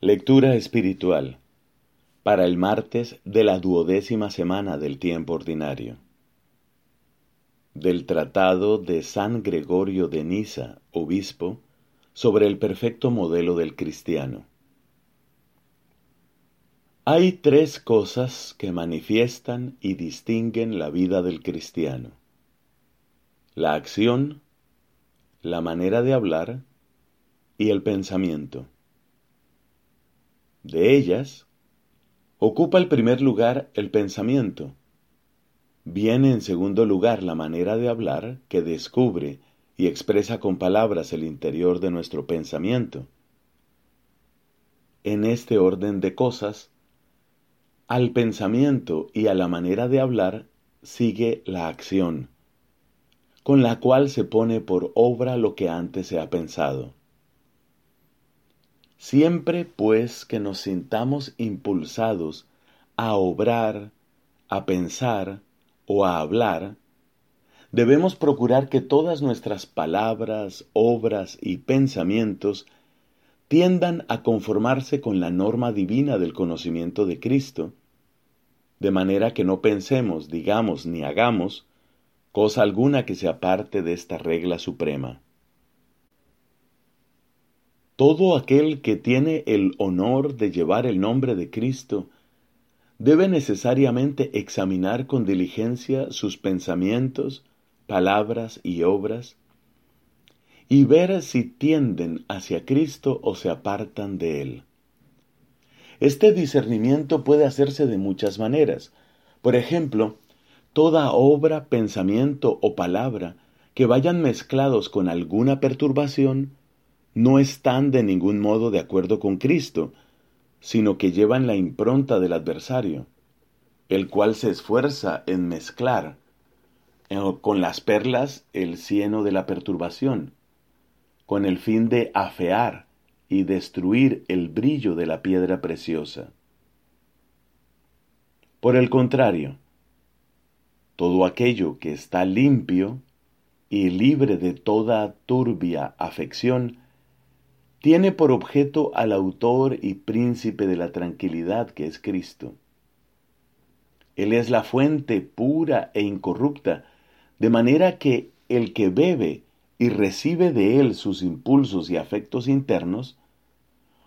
Lectura espiritual para el martes de la duodécima semana del tiempo ordinario. Del Tratado de San Gregorio de Niza, obispo, sobre el perfecto modelo del cristiano. Hay tres cosas que manifiestan y distinguen la vida del cristiano. La acción, la manera de hablar y el pensamiento. De ellas, ocupa el primer lugar el pensamiento. Viene en segundo lugar la manera de hablar que descubre y expresa con palabras el interior de nuestro pensamiento. En este orden de cosas, al pensamiento y a la manera de hablar sigue la acción, con la cual se pone por obra lo que antes se ha pensado. Siempre pues que nos sintamos impulsados a obrar, a pensar o a hablar, debemos procurar que todas nuestras palabras, obras y pensamientos tiendan a conformarse con la norma divina del conocimiento de Cristo, de manera que no pensemos, digamos ni hagamos cosa alguna que se aparte de esta regla suprema. Todo aquel que tiene el honor de llevar el nombre de Cristo debe necesariamente examinar con diligencia sus pensamientos, palabras y obras, y ver si tienden hacia Cristo o se apartan de Él. Este discernimiento puede hacerse de muchas maneras. Por ejemplo, toda obra, pensamiento o palabra que vayan mezclados con alguna perturbación no están de ningún modo de acuerdo con Cristo, sino que llevan la impronta del adversario, el cual se esfuerza en mezclar eh, con las perlas el cieno de la perturbación, con el fin de afear y destruir el brillo de la piedra preciosa. Por el contrario, todo aquello que está limpio y libre de toda turbia afección tiene por objeto al autor y príncipe de la tranquilidad que es Cristo. Él es la fuente pura e incorrupta, de manera que el que bebe y recibe de él sus impulsos y afectos internos,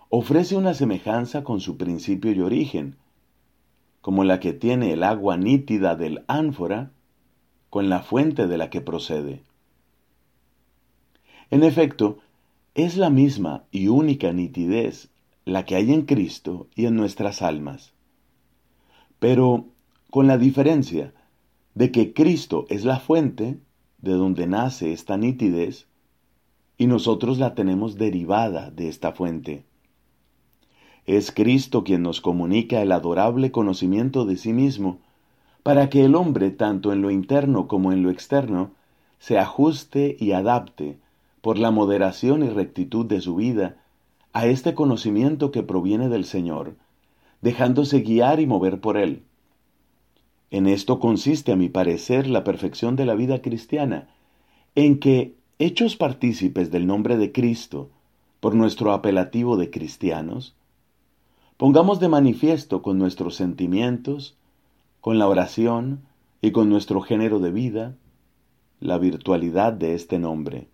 ofrece una semejanza con su principio y origen, como la que tiene el agua nítida del ánfora con la fuente de la que procede. En efecto, es la misma y única nitidez la que hay en Cristo y en nuestras almas. Pero con la diferencia de que Cristo es la fuente de donde nace esta nitidez y nosotros la tenemos derivada de esta fuente. Es Cristo quien nos comunica el adorable conocimiento de sí mismo, para que el hombre, tanto en lo interno como en lo externo, se ajuste y adapte por la moderación y rectitud de su vida, a este conocimiento que proviene del Señor, dejándose guiar y mover por Él. En esto consiste, a mi parecer, la perfección de la vida cristiana, en que, hechos partícipes del nombre de Cristo, por nuestro apelativo de cristianos, pongamos de manifiesto con nuestros sentimientos, con la oración y con nuestro género de vida, la virtualidad de este nombre